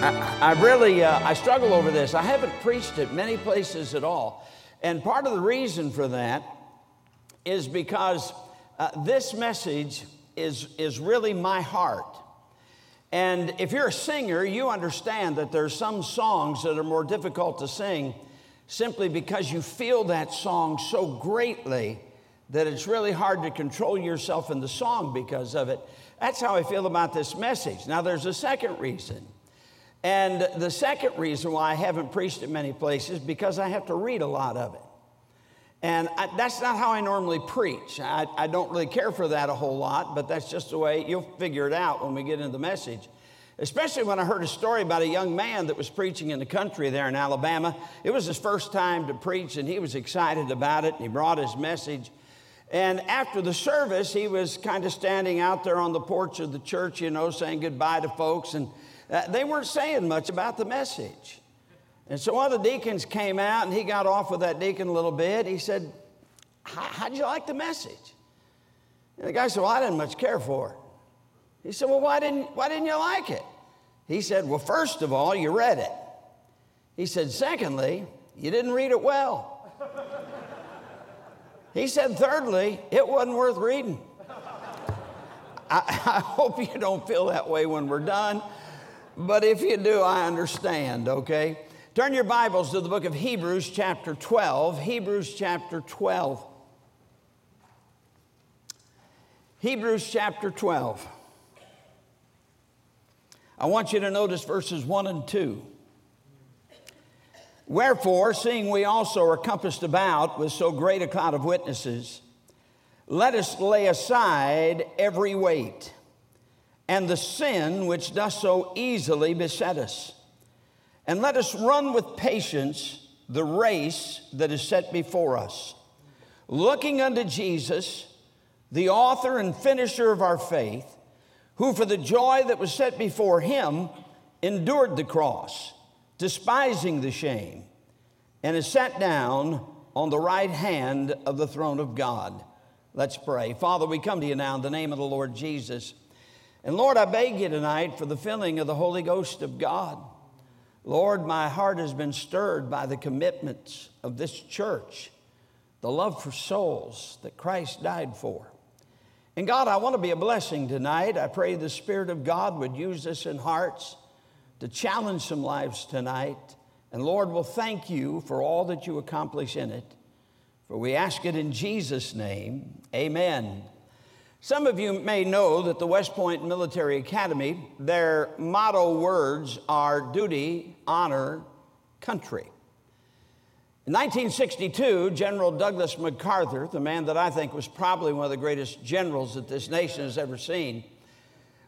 I, I really uh, I struggle over this. I haven't preached it many places at all, and part of the reason for that is because uh, this message is is really my heart. And if you're a singer, you understand that there's some songs that are more difficult to sing simply because you feel that song so greatly that it's really hard to control yourself in the song because of it. That's how I feel about this message. Now, there's a second reason. And the second reason why I haven't preached it many places because I have to read a lot of it. And I, that's not how I normally preach. I, I don't really care for that a whole lot, but that's just the way you'll figure it out when we get into the message. Especially when I heard a story about a young man that was preaching in the country there in Alabama. It was his first time to preach, and he was excited about it, and he brought his message. And after the service, he was kind of standing out there on the porch of the church, you know, saying goodbye to folks. And Uh, they weren't saying much about the message. And so one of the deacons came out and he got off with that deacon a little bit. He said, How'd you like the message? And the guy said, Well, I didn't much care for it. He said, Well, why didn't, why didn't you like it? He said, Well, first of all, you read it. He said, Secondly, you didn't read it well. He said, thirdly, it wasn't worth reading. I, I, hope you don't feel that way when we're done, but if you do, I understand, okay? Turn your Bibles to the book of Hebrews, chapter 12. Hebrews, chapter 12. Hebrews, chapter 12. I want you to notice verses 1 and 2. Wherefore, seeing we also are compassed about with so great a cloud of witnesses, let us lay aside every weight and the sin which does so easily beset us. And let us run with patience the race that is set before us, looking unto Jesus, the author and finisher of our faith, who for the joy that was set before him endured the cross despising the shame, and is sat down on the right hand of the throne of God. Let's pray. Father, we come to you now in the name of the Lord Jesus. And Lord, I beg you tonight for the filling of the Holy Ghost of God. Lord, my heart has been stirred by the commitments of this church, the love for souls that Christ died for. And God, I want to be a blessing tonight. I pray the Spirit of God would use us in hearts to challenge some lives tonight. And Lord, we'll thank you for all that you accomplish in it. For we ask it in Jesus' name. Amen. Some of you may know that the West Point Military Academy, their motto words are duty, honor, country. In 1962, General Douglas MacArthur, the man that I think was probably one of the greatest generals that this nation has ever seen,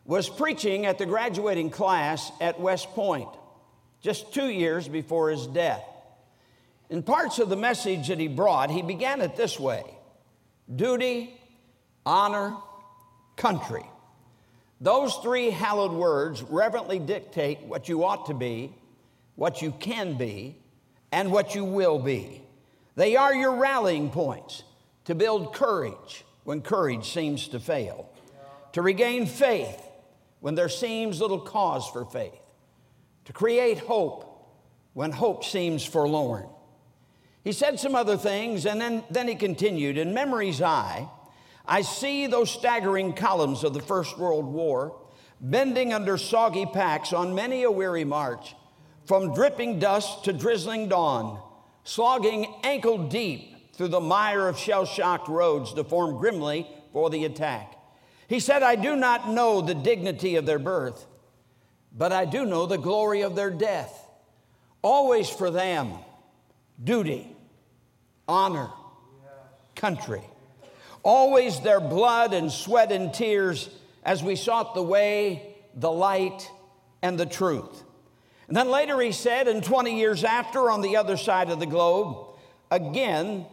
was preaching at the graduating class at West Point just two years before his death. In parts of the message that he brought, he began it this way duty, honor, country. Those three hallowed words reverently dictate what you ought to be, what you can be, and what you will be. They are your rallying points to build courage when courage seems to fail, to regain faith when there seems little cause for faith, to create hope when hope seems forlorn. He said some other things, and then, then he continued In memory's eye, I see those staggering columns of the First World War bending under soggy packs on many a weary march, from dripping dust to drizzling dawn, slogging ankle deep through the mire of shell shocked roads to form grimly for the attack. He said, I do not know the dignity of their birth, but I do know the glory of their death. Always for them, duty, honor, country. Always their blood and sweat and tears as we sought the way, the light, and the truth. And then later he said, and 20 years after, on the other side of the globe, Again,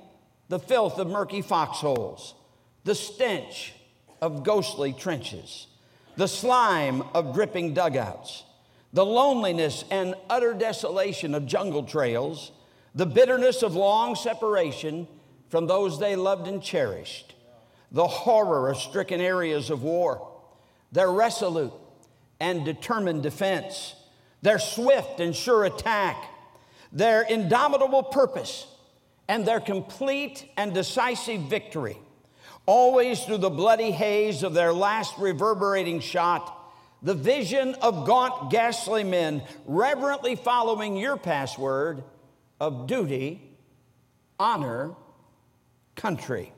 the filth of murky foxholes, the stench of ghostly trenches, the slime of dripping dugouts, the loneliness and utter desolation of jungle trails, the bitterness of long separation from those they loved and cherished, the horror of stricken areas of war, their resolute and determined defense, their swift and sure attack, their indomitable purpose, and their complete and decisive victory, always through the bloody haze of their last reverberating shot. The vision of gaunt, ghastly men reverently following your password of duty, honor, country.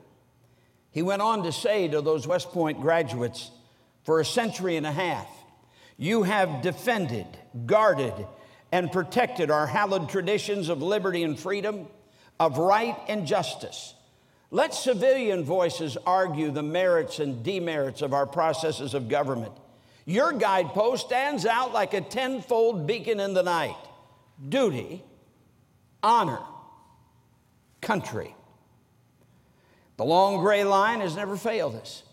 He went on to say to those West Point graduates, for a century and a half, you have defended, guarded, and protected our hallowed traditions of liberty and freedom, of right and justice. Let civilian voices argue the merits and demerits of our processes of government. Your guidepost stands out like a tenfold beacon in the night duty, honor, country. The long gray line has never failed us.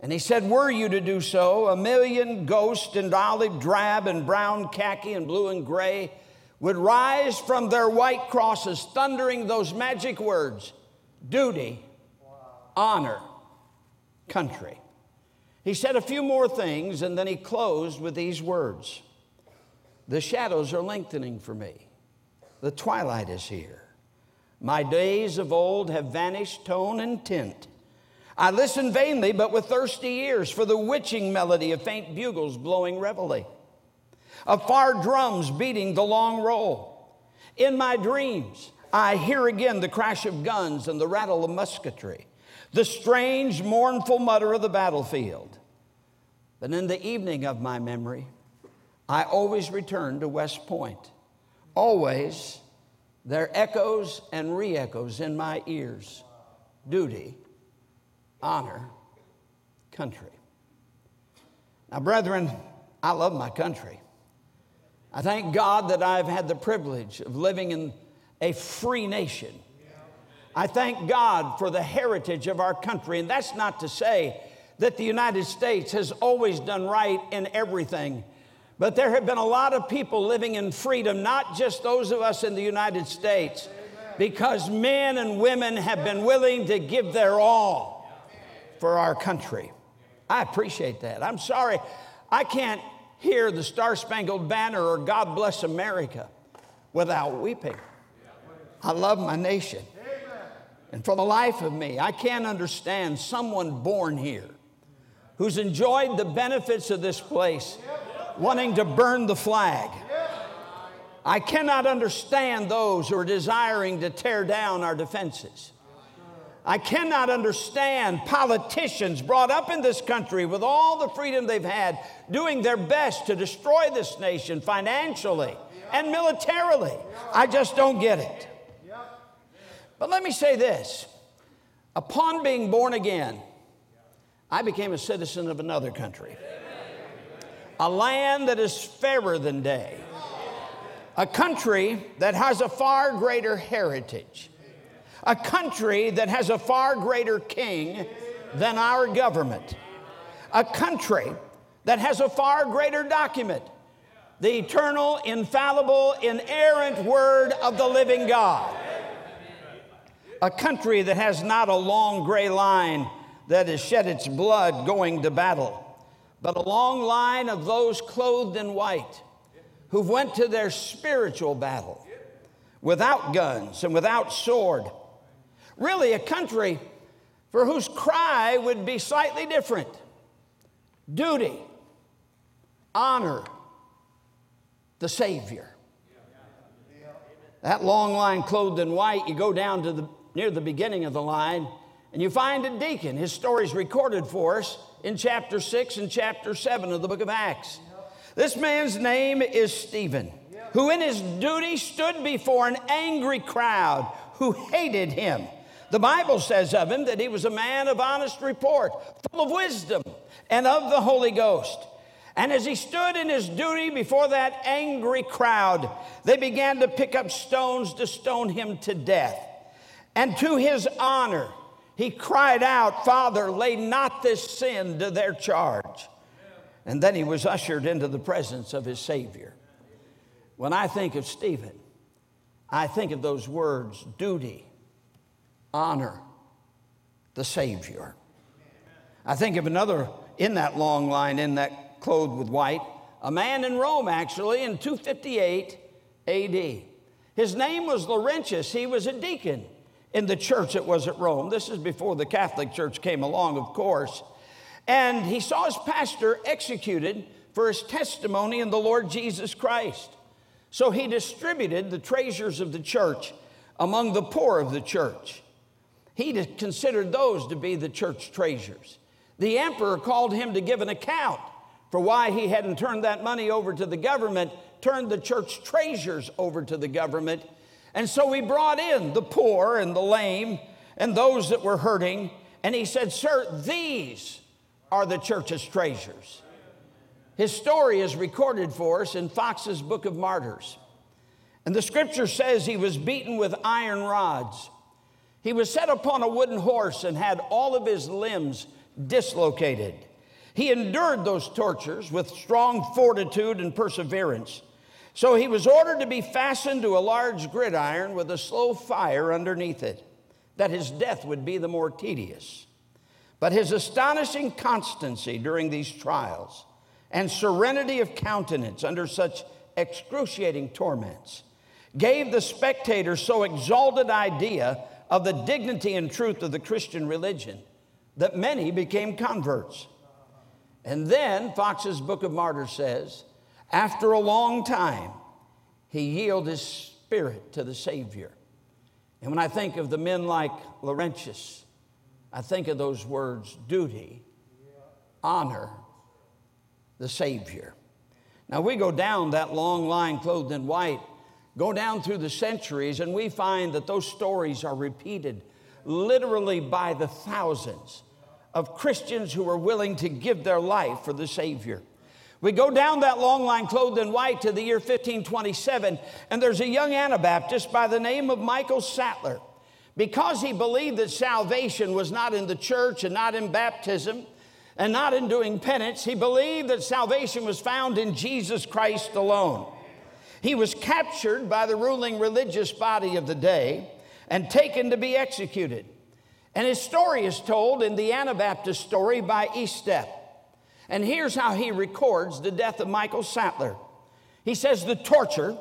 And he said, Were you to do so, a million ghosts in olive drab and brown khaki and blue and gray would rise from their white crosses, thundering those magic words duty, honor, country. He said a few more things, and then he closed with these words The shadows are lengthening for me, the twilight is here. My days of old have vanished, tone and tint. I listen vainly, but with thirsty ears, for the witching melody of faint bugles blowing reveille, of far drums beating the long roll. In my dreams, I hear again the crash of guns and the rattle of musketry, the strange, mournful mutter of the battlefield. But in the evening of my memory, I always return to West Point. Always, there echoes and re echoes in my ears duty honor country. Now, brethren, I love my country. I thank God that I've had the privilege of living in a free nation. I thank God for the heritage of our country. And that's not to say that the United States has always done right in everything. But there have been a lot of people living in freedom, not just those of us in the United States, because men and women have been willing to give their all for our country. I appreciate that. I'm sorry, I can't hear the Star Spangled Banner or God Bless America without weeping. I love my nation. And for the life of me, I can't understand someone born here who's enjoyed the benefits of this place wanting to burn the flag. I cannot understand those who are desiring to tear down our defenses. I cannot understand politicians brought up in this country with all the freedom they've had doing their best to destroy this nation financially and militarily. I just don't get it. But let me say this upon being born again, I became a citizen of another country, a land that is fairer than day, a country that has a far greater heritage a country that has a far greater king than our government, a country that has a far greater document, the eternal, infallible, inerrant word of the living God. A country that has not a long gray line that has shed its blood going to battle, but a long line of those clothed in white who've went to their spiritual battle without guns and without sword really a country for whose cry would be slightly different duty, honor the Savior. That long line clothed in white, you go down to the near the beginning of the line, and you find a deacon. His story is recorded for us in chapter 6 and chapter 7 of the book of Acts. This man's name is Stephen, who in his duty stood before an angry crowd who hated him the Bible says of him that he was a man of honest report, full of wisdom and of the Holy Ghost. And as he stood in his duty before that angry crowd, they began to pick up stones to stone him to death. And to his honor, he cried out, Father, lay not this sin to their charge. And then he was ushered into the presence of his Savior. When I think of Stephen, I think of those words duty, honor, the Savior. I think of another in that long line, in that clothed with white, a man in Rome actually in 258 AD. His name was Laurentius. He was a deacon in the church that was at Rome. This is before the Catholic Church came along, of course. And he saw his pastor executed for his testimony in the Lord Jesus Christ. So he distributed the treasures of the church among the poor of the church. He considered those to be the church treasures. The emperor called him to give an account for why he hadn't turned that money over to the government, turned the church treasures over to the government. And so he brought in the poor and the lame and those that were hurting. And he said, Sir, these are the church's treasures. His story is recorded for us in Fox's Book of Martyrs. And the scripture says he was beaten with iron rods. He was set upon a wooden horse and had all of his limbs dislocated. He endured those tortures with strong fortitude and perseverance. So he was ordered to be fastened to a large gridiron with a slow fire underneath it, that his death would be the more tedious. But his astonishing constancy during these trials and serenity of countenance under such excruciating torments gave the spectator so exalted idea of the dignity and truth of the Christian religion that many became converts. And then Fox's Book of Martyrs says, after a long time, he yielded his spirit to the Savior. And when I think of the men like Laurentius, I think of those words duty, honor, the Savior. Now we go down that long line clothed in white, go down through the centuries, and we find that those stories are repeated literally by the thousands of Christians who are willing to give their life for the Savior. We go down that long line clothed in white to the year 1527, and there's a young Anabaptist by the name of Michael Sattler. Because he believed that salvation was not in the church and not in baptism and not in doing penance, he believed that salvation was found in Jesus Christ alone. He was captured by the ruling religious body of the day and taken to be executed. And his story is told in the Anabaptist story by Estep. And here's how he records the death of Michael Sattler. He says the torture,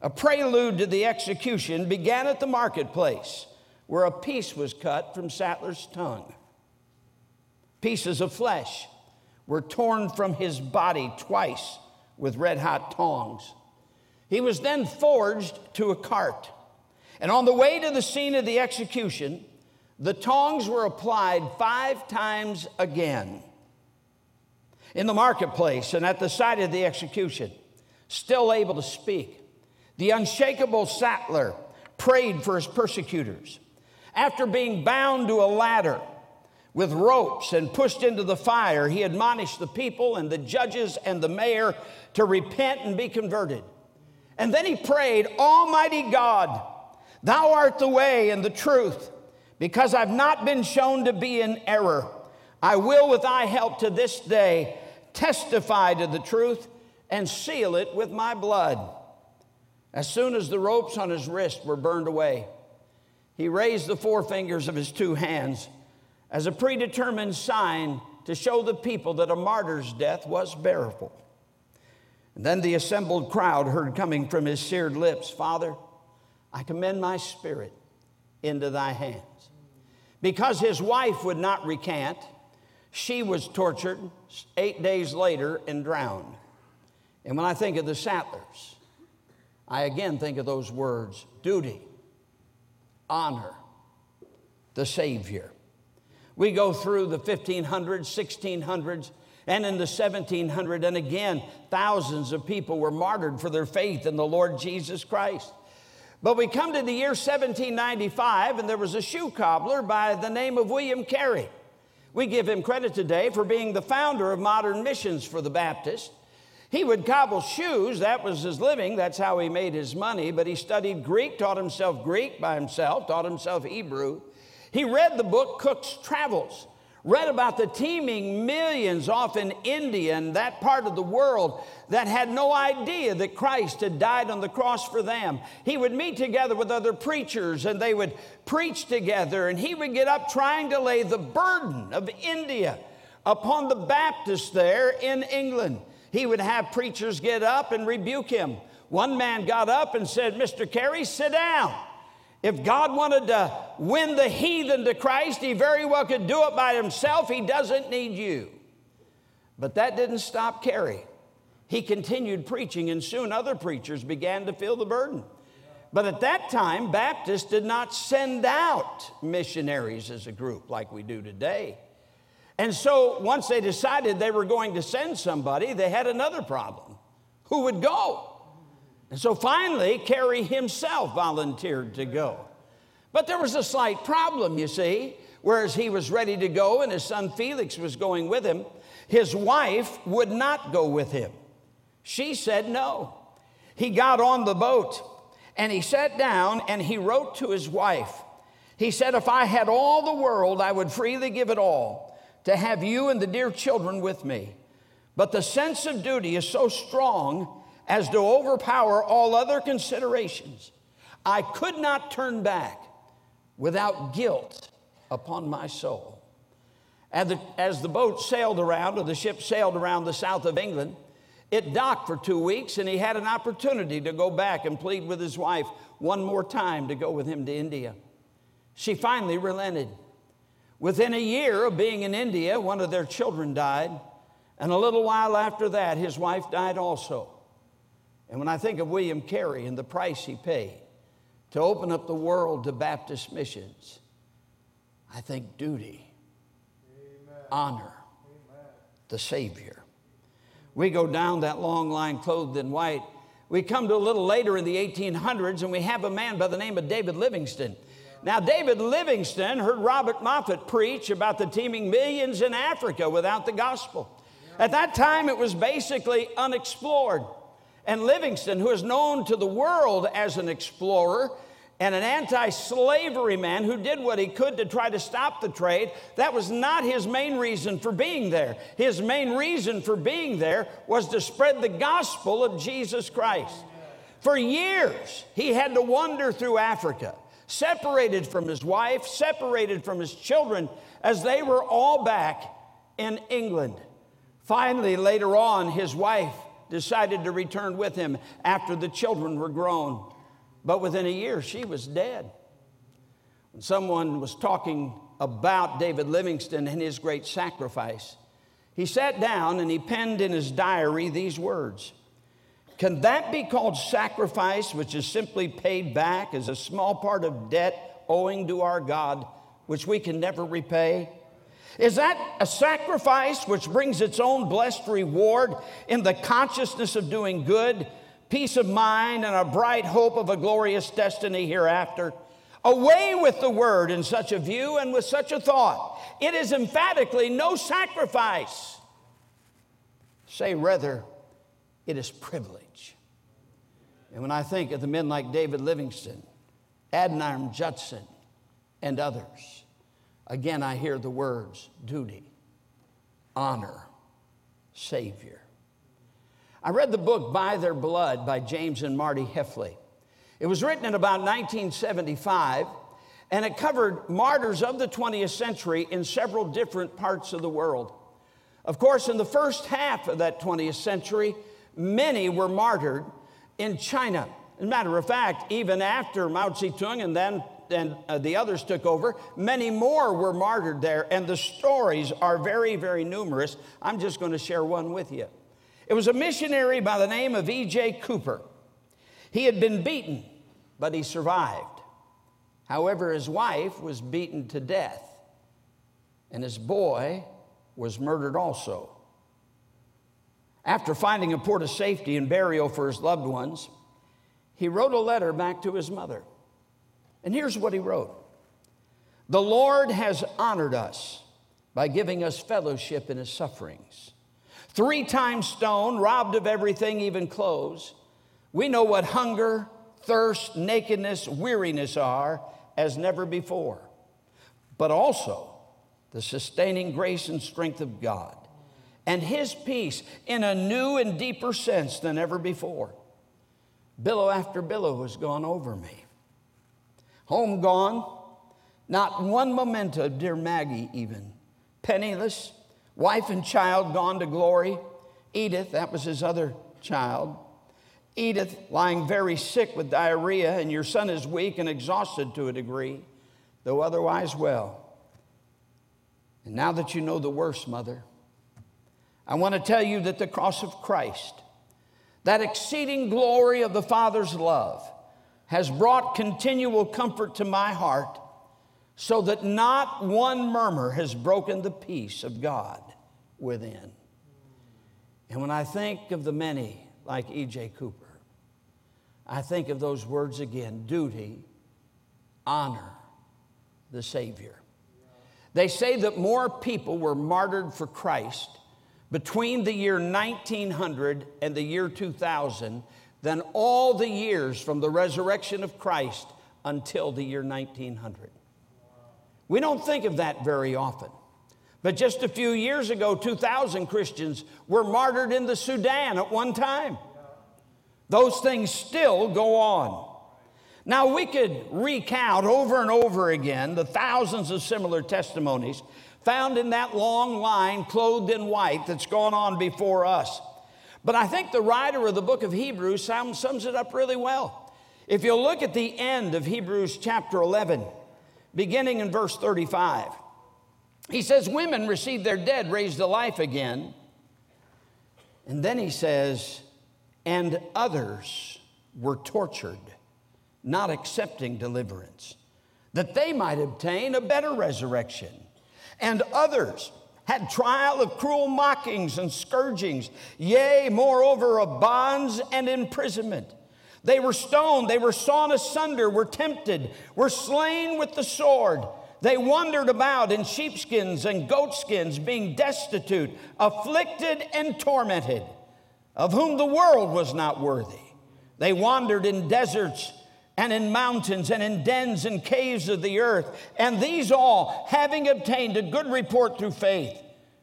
a prelude to the execution, began at the marketplace where a piece was cut from Sattler's tongue. Pieces of flesh were torn from his body twice with red hot tongs. He was then forged to a cart. And on the way to the scene of the execution, the tongs were applied five times again. In the marketplace and at the site of the execution, still able to speak, the unshakable Sattler prayed for his persecutors. After being bound to a ladder with ropes and pushed into the fire, he admonished the people and the judges and the mayor to repent and be converted. And then he prayed, Almighty God, thou art the way and the truth because I've not been shown to be in error, I will, with thy help to this day, testify to the truth and seal it with my blood. As soon as the ropes on his wrist were burned away, he raised the forefingers of his two hands as a predetermined sign to show the people that a martyr's death was bearable. And then the assembled crowd heard coming from his seared lips Father, I commend my spirit into thy hands. Because his wife would not recant, she was tortured eight days later and drowned. And when I think of the Sattlers, I again think of those words duty, honor, the Savior. We go through the 1500s, 1600s, and in the 1700s, and again, thousands of people were martyred for their faith in the Lord Jesus Christ. But we come to the year 1795, and there was a shoe cobbler by the name of William Carey. We give him credit today for being the founder of modern missions for the Baptist. He would cobble shoes, that was his living, that's how he made his money. But he studied Greek, taught himself Greek by himself, taught himself Hebrew. He read the book Cook's Travels, read about the teeming millions off in India and that part of the world that had no idea that Christ had died on the cross for them. He would meet together with other preachers and they would preach together, and he would get up trying to lay the burden of India upon the Baptists there in England he would have preachers get up and rebuke him. One man got up and said, Mr. Carey, sit down. If God wanted to win the heathen to Christ, he very well could do it by himself. He doesn't need you. But that didn't stop Carey. He continued preaching, and soon other preachers began to feel the burden. But at that time, Baptists did not send out missionaries as a group like we do today. And so once they decided they were going to send somebody, they had another problem. Who would go? And so finally, Carey himself volunteered to go. But there was a slight problem, you see. Whereas he was ready to go and his son Felix was going with him, his wife would not go with him. She said no. He got on the boat and he sat down and he wrote to his wife. He said, If I had all the world, I would freely give it all to have you and the dear children with me. But the sense of duty is so strong as to overpower all other considerations. I could not turn back without guilt upon my soul. As the, as the boat sailed around, or the ship sailed around the south of England, it docked for two weeks, and he had an opportunity to go back and plead with his wife one more time to go with him to India. She finally relented. Within a year of being in India, one of their children died, and a little while after that, his wife died also. And when I think of William Carey and the price he paid to open up the world to Baptist missions, I think duty, Amen. honor, Amen. the Savior. We go down that long line clothed in white. We come to a little later in the 1800s, and we have a man by the name of David Livingstone. Now, David Livingstone heard Robert Moffat preach about the teeming millions in Africa without the gospel. At that time, it was basically unexplored. And Livingstone, who is known to the world as an explorer and an anti slavery man who did what he could to try to stop the trade, that was not his main reason for being there. His main reason for being there was to spread the gospel of Jesus Christ. For years, he had to wander through Africa separated from his wife, separated from his children, as they were all back in England. Finally, later on, his wife decided to return with him after the children were grown. But within a year, she was dead. When someone was talking about David Livingstone and his great sacrifice, he sat down and he penned in his diary these words can that be called sacrifice, which is simply paid back as a small part of debt owing to our God, which we can never repay? Is that a sacrifice which brings its own blessed reward in the consciousness of doing good, peace of mind, and a bright hope of a glorious destiny hereafter? Away with the word in such a view and with such a thought. It is emphatically no sacrifice. Say rather, it is privilege. And when I think of the men like David Livingstone, Adoniram Judson, and others, again I hear the words duty, honor, Savior. I read the book By Their Blood by James and Marti Hefley. It was written in about 1975, and it covered martyrs of the 20th century in several different parts of the world. Of course, in the first half of that 20th century, many were martyred in China. As a matter of fact, even after Mao Zedong and then and uh, the others took over, many more were martyred there, and the stories are very, very numerous. I'm just going to share one with you. It was a missionary by the name of E.J. Cooper. He had been beaten, but he survived. However, his wife was beaten to death, and his boy was murdered also. After finding a port of safety and burial for his loved ones, he wrote a letter back to his mother. And here's what he wrote The Lord has honored us by giving us fellowship in his sufferings. three times stoned, robbed of everything, even clothes. We know what hunger, thirst, nakedness, weariness are as never before, but also the sustaining grace and strength of God and His peace in a new and deeper sense than ever before. Billow after billow has gone over me. Home gone, not one memento, of dear Maggie, even. Penniless, wife and child gone to glory. Edith, that was his other child. Edith lying very sick with diarrhea, and your son is weak and exhausted to a degree, though otherwise well. And now that you know the worst, mother, I want to tell you that the cross of Christ, that exceeding glory of the Father's love, has brought continual comfort to my heart so that not one murmur has broken the peace of God within. And when I think of the many like E.J. Cooper, I think of those words again duty, honor the Savior. They say that more people were martyred for Christ between the year 1900 and the year 2000 than all the years from the resurrection of Christ until the year 1900. We don't think of that very often. But just a few years ago, 2,000 Christians were martyred in the Sudan at one time. Those things still go on. Now, we could recount over and over again the thousands of similar testimonies found in that long line clothed in white that's gone on before us. But I think the writer of the book of Hebrews sums it up really well. If you'll look at the end of Hebrews chapter 11, beginning in verse 35, he says, Women receive their dead raised to life again. And then he says, And others were tortured, not accepting deliverance, that they might obtain a better resurrection and others had trial of cruel mockings and scourgings, yea, moreover, of bonds and imprisonment. They were stoned, they were sawn asunder, were tempted, were slain with the sword. They wandered about in sheepskins and goatskins, being destitute, afflicted, and tormented, of whom the world was not worthy. They wandered in deserts and in mountains and in dens and caves of the earth. And these all, having obtained a good report through faith,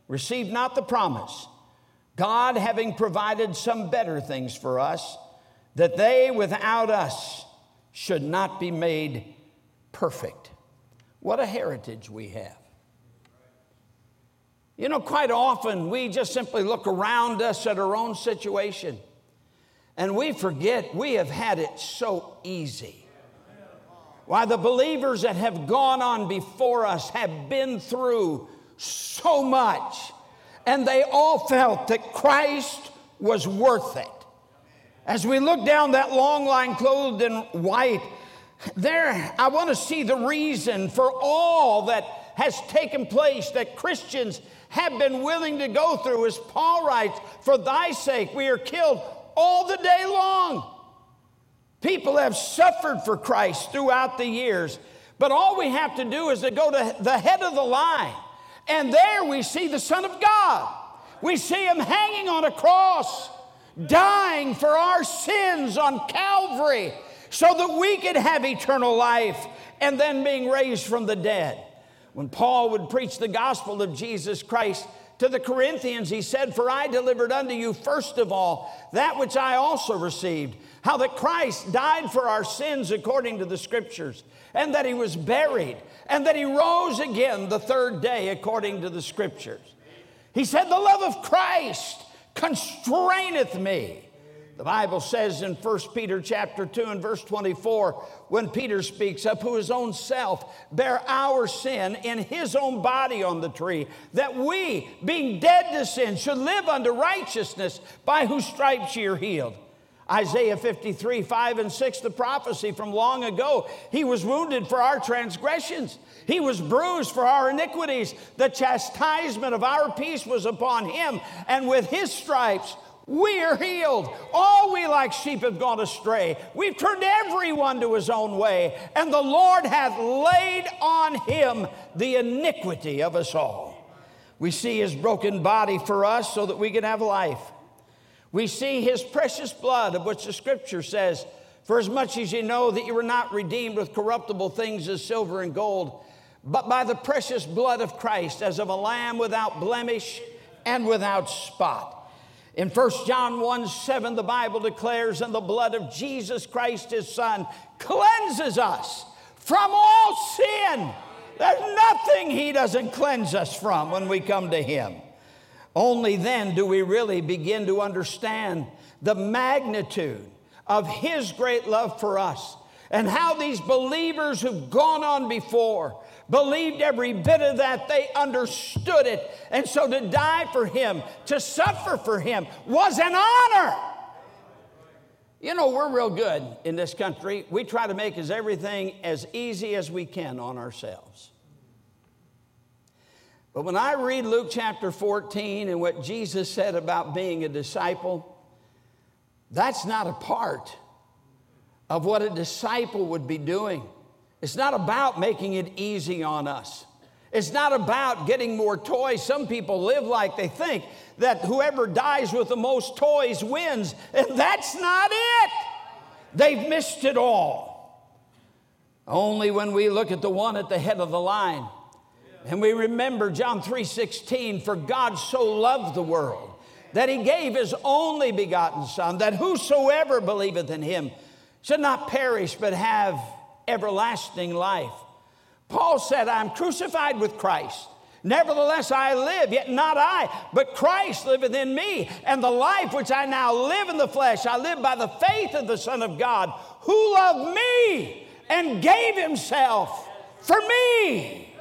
received not the promise. God having provided some better things for us, that they without us should not be made perfect. What a heritage we have. You know, quite often we just simply look around us at our own situation and we forget we have had it so easy. Why, the believers that have gone on before us have been through so much, and they all felt that Christ was worth it. As we look down that long line clothed in white, there, I want to see the reason for all that has taken place that Christians have been willing to go through. As Paul writes, For thy sake we are killed all the day long. People have suffered for Christ throughout the years, but all we have to do is to go to the head of the line, and there we see the Son of God. We see him hanging on a cross, dying for our sins on Calvary, so that we could have eternal life and then being raised from the dead. When Paul would preach the gospel of Jesus Christ, to the Corinthians, he said, For I delivered unto you first of all that which I also received, how that Christ died for our sins according to the scriptures, and that he was buried, and that he rose again the third day according to the scriptures. He said, The love of Christ constraineth me the Bible says in 1 Peter chapter 2 and verse 24, when Peter speaks up, who his own self bare our sin in his own body on the tree, that we, being dead to sin, should live unto righteousness, by whose stripes ye are healed. Isaiah 53, 5 and 6, the prophecy from long ago. He was wounded for our transgressions. He was bruised for our iniquities. The chastisement of our peace was upon him, and with his stripes we are healed. All we like sheep have gone astray. We've turned everyone to his own way, and the Lord hath laid on him the iniquity of us all. We see his broken body for us so that we can have life. We see his precious blood, of which the scripture says, For as much as you know that you were not redeemed with corruptible things as silver and gold, but by the precious blood of Christ, as of a lamb without blemish and without spot. In 1 John 1 7, the Bible declares, And the blood of Jesus Christ, his Son, cleanses us from all sin. There's nothing he doesn't cleanse us from when we come to him. Only then do we really begin to understand the magnitude of his great love for us and how these believers who've gone on before believed every bit of that. They understood it. And so to die for him, to suffer for him, was an honor. You know, we're real good in this country. We try to make as everything as easy as we can on ourselves. But when I read Luke chapter 14 and what Jesus said about being a disciple, that's not a part of what a disciple would be doing. It's not about making it easy on us. It's not about getting more toys. Some people live like they think that whoever dies with the most toys wins, and that's not it. They've missed it all. Only when we look at the one at the head of the line and we remember John 3:16 for God so loved the world that he gave his only begotten son that whosoever believeth in him should not perish but have everlasting life. Paul said, I'm crucified with Christ. Nevertheless, I live, yet not I, but Christ liveth in me. And the life which I now live in the flesh, I live by the faith of the Son of God, who loved me and gave himself for me.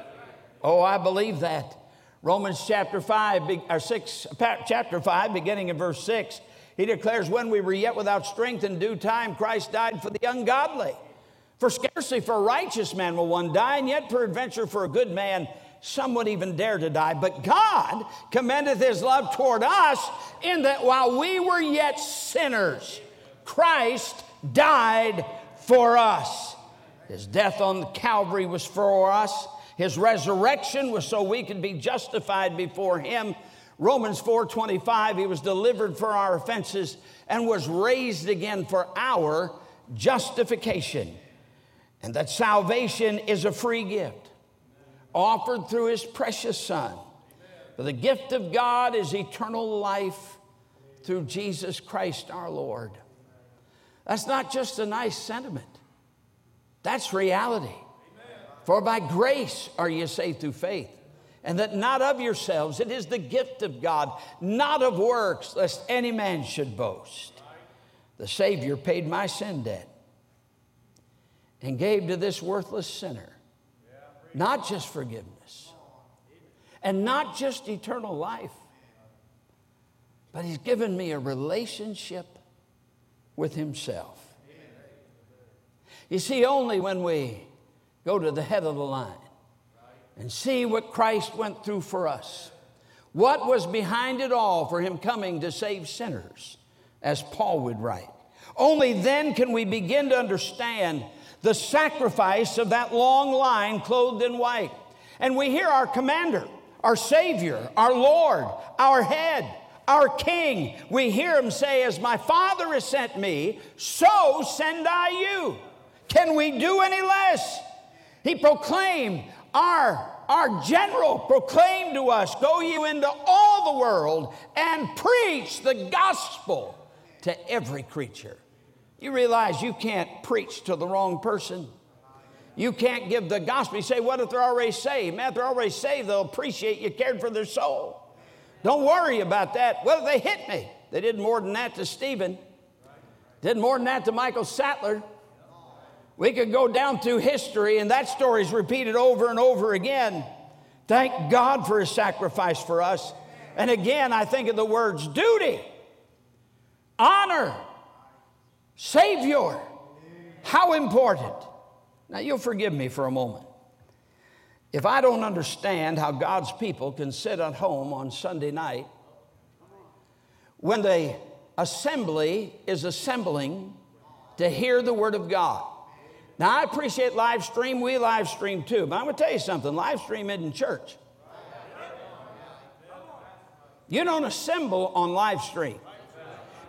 Oh, I believe that. Romans chapter 5, or 6, chapter 5, beginning in verse 6, he declares, When we were yet without strength in due time, Christ died for the ungodly. For scarcely for a righteous man will one die, and yet peradventure for a good man some would even dare to die. But God commendeth his love toward us in that while we were yet sinners, Christ died for us. His death on the Calvary was for us. His resurrection was so we could be justified before him. Romans 4:25 he was delivered for our offenses and was raised again for our justification and that salvation is a free gift offered through his precious Son. For the gift of God is eternal life through Jesus Christ our Lord. That's not just a nice sentiment, that's reality. For by grace are you saved through faith, and that not of yourselves, it is the gift of God, not of works, lest any man should boast. The Savior paid my sin debt and gave to this worthless sinner not just forgiveness and not just eternal life, but He's given me a relationship with Himself. You see, only when we go to the head of the line and see what Christ went through for us, what was behind it all for Him coming to save sinners, as Paul would write. Only then can we begin to understand the sacrifice of that long line clothed in white. And we hear our commander, our Savior, our Lord, our head, our King. We hear him say, As my Father has sent me, so send I you. Can we do any less? He proclaimed, Our our general proclaimed to us, Go you into all the world and preach the gospel to every creature. You realize you can't preach to the wrong person. You can't give the gospel. You say, What if they're already saved? Man, if they're already saved, they'll appreciate you cared for their soul. Don't worry about that. What if they hit me? They did more than that to Stephen, did more than that to Michael Sattler. We could go down through history, and that story is repeated over and over again. Thank God for his sacrifice for us. And again, I think of the words duty, honor, Savior. How important. Now, you'll forgive me for a moment. If I don't understand how God's people can sit at home on Sunday night when the assembly is assembling to hear the Word of God. Now, I appreciate live stream. We live stream too. But I'm going to tell you something live stream isn't church. You don't assemble on live stream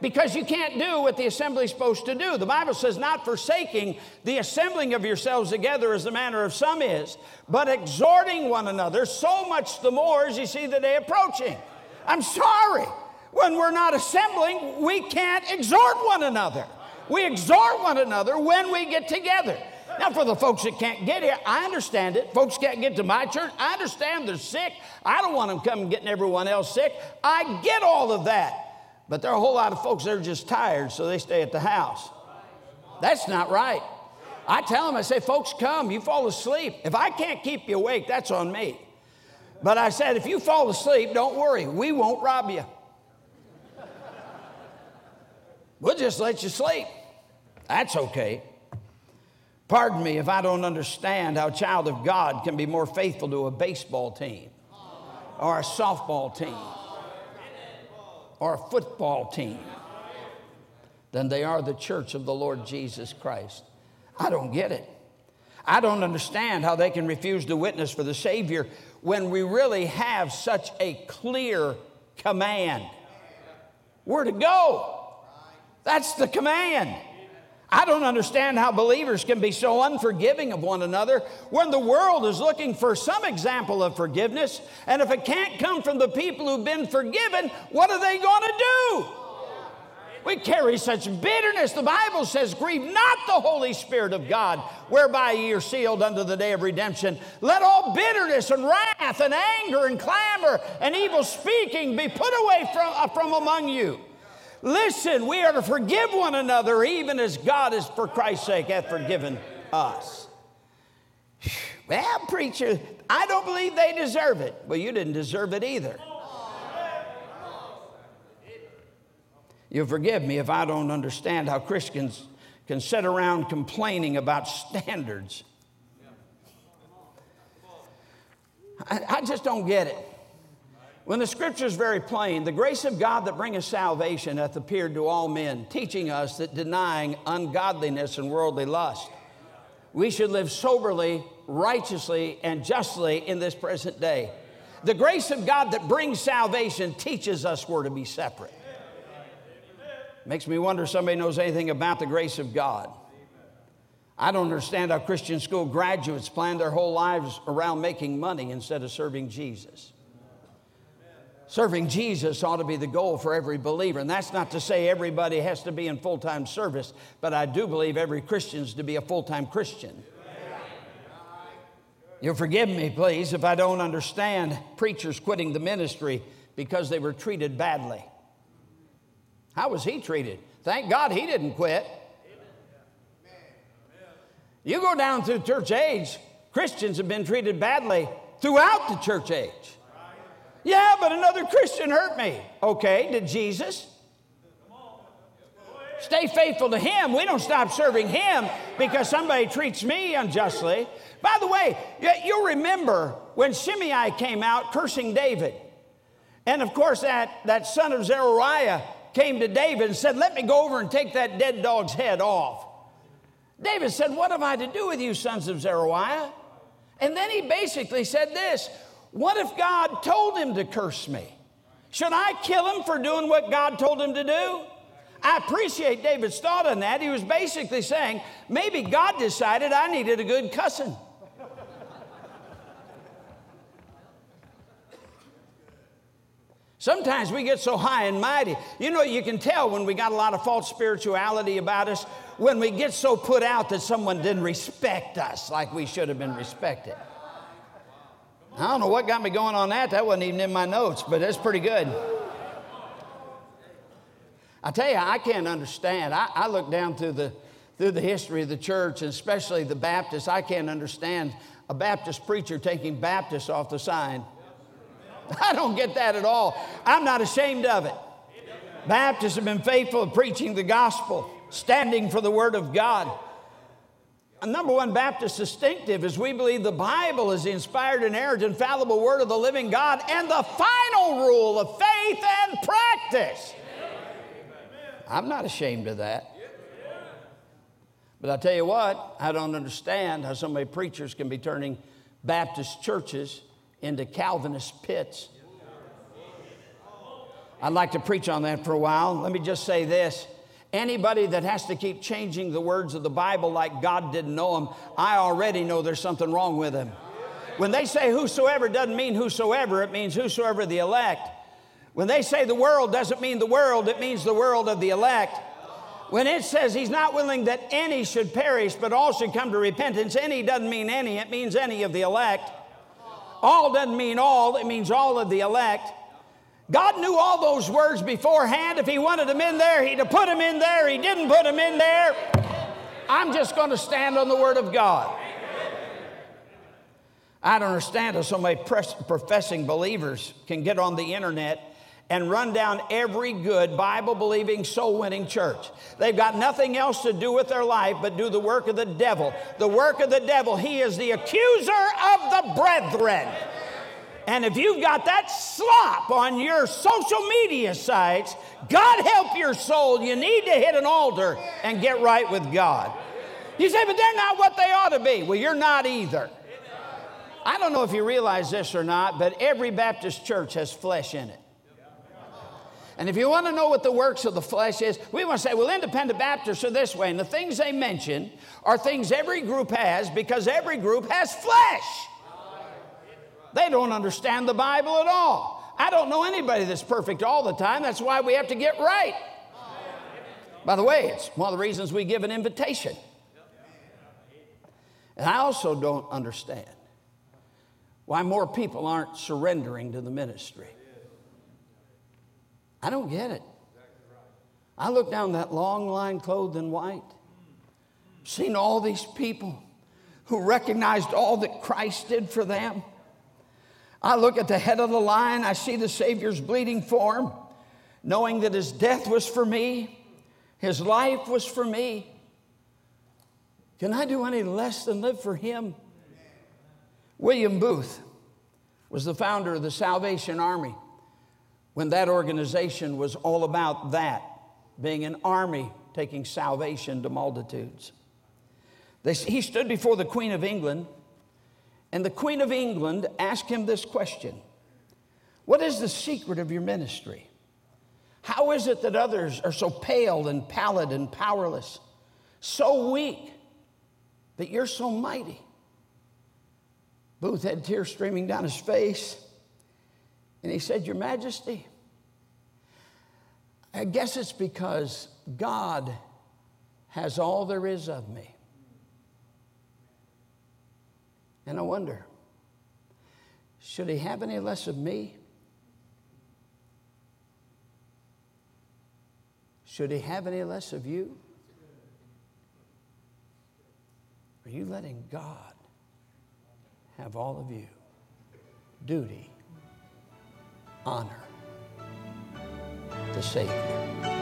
because you can't do what the assembly is supposed to do. The Bible says, not forsaking the assembling of yourselves together as the manner of some is, but exhorting one another, so much the more as you see the day approaching. I'm sorry. When we're not assembling, we can't exhort one another. We exhort one another when we get together. Now, for the folks that can't get here, I understand it. Folks can't get to my church. I understand they're sick. I don't want them coming getting everyone else sick. I get all of that. But there are a whole lot of folks that are just tired, so they stay at the house. That's not right. I tell them, I say, folks, come, you fall asleep. If I can't keep you awake, that's on me. But I said, if you fall asleep, don't worry, we won't rob you. We'll just let you sleep. That's okay. Pardon me if I don't understand how a child of God can be more faithful to a baseball team or a softball team or a football team than they are the church of the Lord Jesus Christ. I don't get it. I don't understand how they can refuse to witness for the Savior when we really have such a clear command. Where to go? That's the command. I don't understand how believers can be so unforgiving of one another when the world is looking for some example of forgiveness. And if it can't come from the people who've been forgiven, what are they going to do? We carry such bitterness. The Bible says, Grieve not the Holy Spirit of God, whereby ye are sealed unto the day of redemption. Let all bitterness and wrath and anger and clamor and evil speaking be put away from, uh, from among you Listen, we are to forgive one another even as God is, for Christ's sake, hath forgiven us. Well, preacher, I don't believe they deserve it. Well, you didn't deserve it either. You'll forgive me if I don't understand how Christians can sit around complaining about standards. I, I just don't get it. When the scripture is very plain, the grace of God that bringeth salvation hath appeared to all men, teaching us that denying ungodliness and worldly lust, we should live soberly, righteously, and justly in this present day. The grace of God that brings salvation teaches us we're to be separate. Makes me wonder if somebody knows anything about the grace of God. I don't understand how Christian school graduates plan their whole lives around making money instead of serving Jesus. Serving Jesus ought to be the goal for every believer. And that's not to say everybody has to be in full time service, but I do believe every Christian is to be a full time Christian. You'll forgive me, please, if I don't understand preachers quitting the ministry because they were treated badly. How was he treated? Thank God he didn't quit. You go down through church age, Christians have been treated badly throughout the church age. Yeah, but another Christian hurt me. Okay, did Jesus? Stay faithful to Him. We don't stop serving Him because somebody treats me unjustly. By the way, you'll remember when Shimei came out cursing David. And of course, that, that son of Zeruiah came to David and said, Let me go over and take that dead dog's head off. David said, What have I to do with you, sons of Zeruiah? And then he basically said this what if God told him to curse me? Should I kill him for doing what God told him to do? I appreciate David's thought on that. He was basically saying, maybe God decided I needed a good cussing. Sometimes we get so high and mighty. You know, you can tell when we got a lot of false spirituality about us, when we get so put out that someone didn't respect us like we should have been respected. I don't know what got me going on that. That wasn't even in my notes, but that's pretty good. I tell you, I can't understand. I, I, look down through the, through the history of the church, and especially the Baptists. I can't understand a Baptist preacher taking Baptists off the sign. I don't get that at all. I'm not ashamed of it. Baptists have been faithful in preaching the gospel, standing for the word of God number one Baptist distinctive is we believe the Bible is the inspired, inerrant, infallible word of the living God and the final rule of faith and practice. I'm not ashamed of that. But I tell you what, I don't understand how so many preachers can be turning Baptist churches into Calvinist pits. I'd like to preach on that for a while. Let me just say this. Anybody that has to keep changing the words of the Bible like God didn't know them, I already know there's something wrong with them. When they say whosoever doesn't mean whosoever, it means whosoever the elect. When they say the world doesn't mean the world, it means the world of the elect. When it says he's not willing that any should perish, but all should come to repentance, any doesn't mean any, it means any of the elect. All doesn't mean all, it means all of the elect. God knew all those words beforehand. If He wanted them in there, He'd have put them in there. He didn't put them in there. I'm just going to stand on the Word of God. I don't understand how so many professing believers can get on the internet and run down every good Bible believing, soul winning church. They've got nothing else to do with their life but do the work of the devil. The work of the devil, he is the accuser of the brethren. And if you've got that slop on your social media sites, God help your soul. You need to hit an altar and get right with God. You say, but they're not what they ought to be. Well, you're not either. I don't know if you realize this or not, but every Baptist church has flesh in it. And if you want to know what the works of the flesh is, we want to say, well, independent Baptists are this way. And the things they mention are things every group has because every group has flesh. They don't understand the Bible at all. I don't know anybody that's perfect all the time. That's why we have to get right. By the way, it's one of the reasons we give an invitation. And I also don't understand why more people aren't surrendering to the ministry. I don't get it. I look down that long line clothed in white, seen all these people who recognized all that Christ did for them. I look at the head of the line, I see the Savior's bleeding form, knowing that his death was for me, his life was for me. Can I do any less than live for him? William Booth was the founder of the Salvation Army when that organization was all about that, being an army taking salvation to multitudes. They, he stood before the Queen of England and the Queen of England asked him this question What is the secret of your ministry? How is it that others are so pale and pallid and powerless, so weak, that you're so mighty? Booth had tears streaming down his face, and he said, Your Majesty, I guess it's because God has all there is of me. And I wonder, should he have any less of me? Should he have any less of you? Are you letting God have all of you? Duty, honor, the Savior.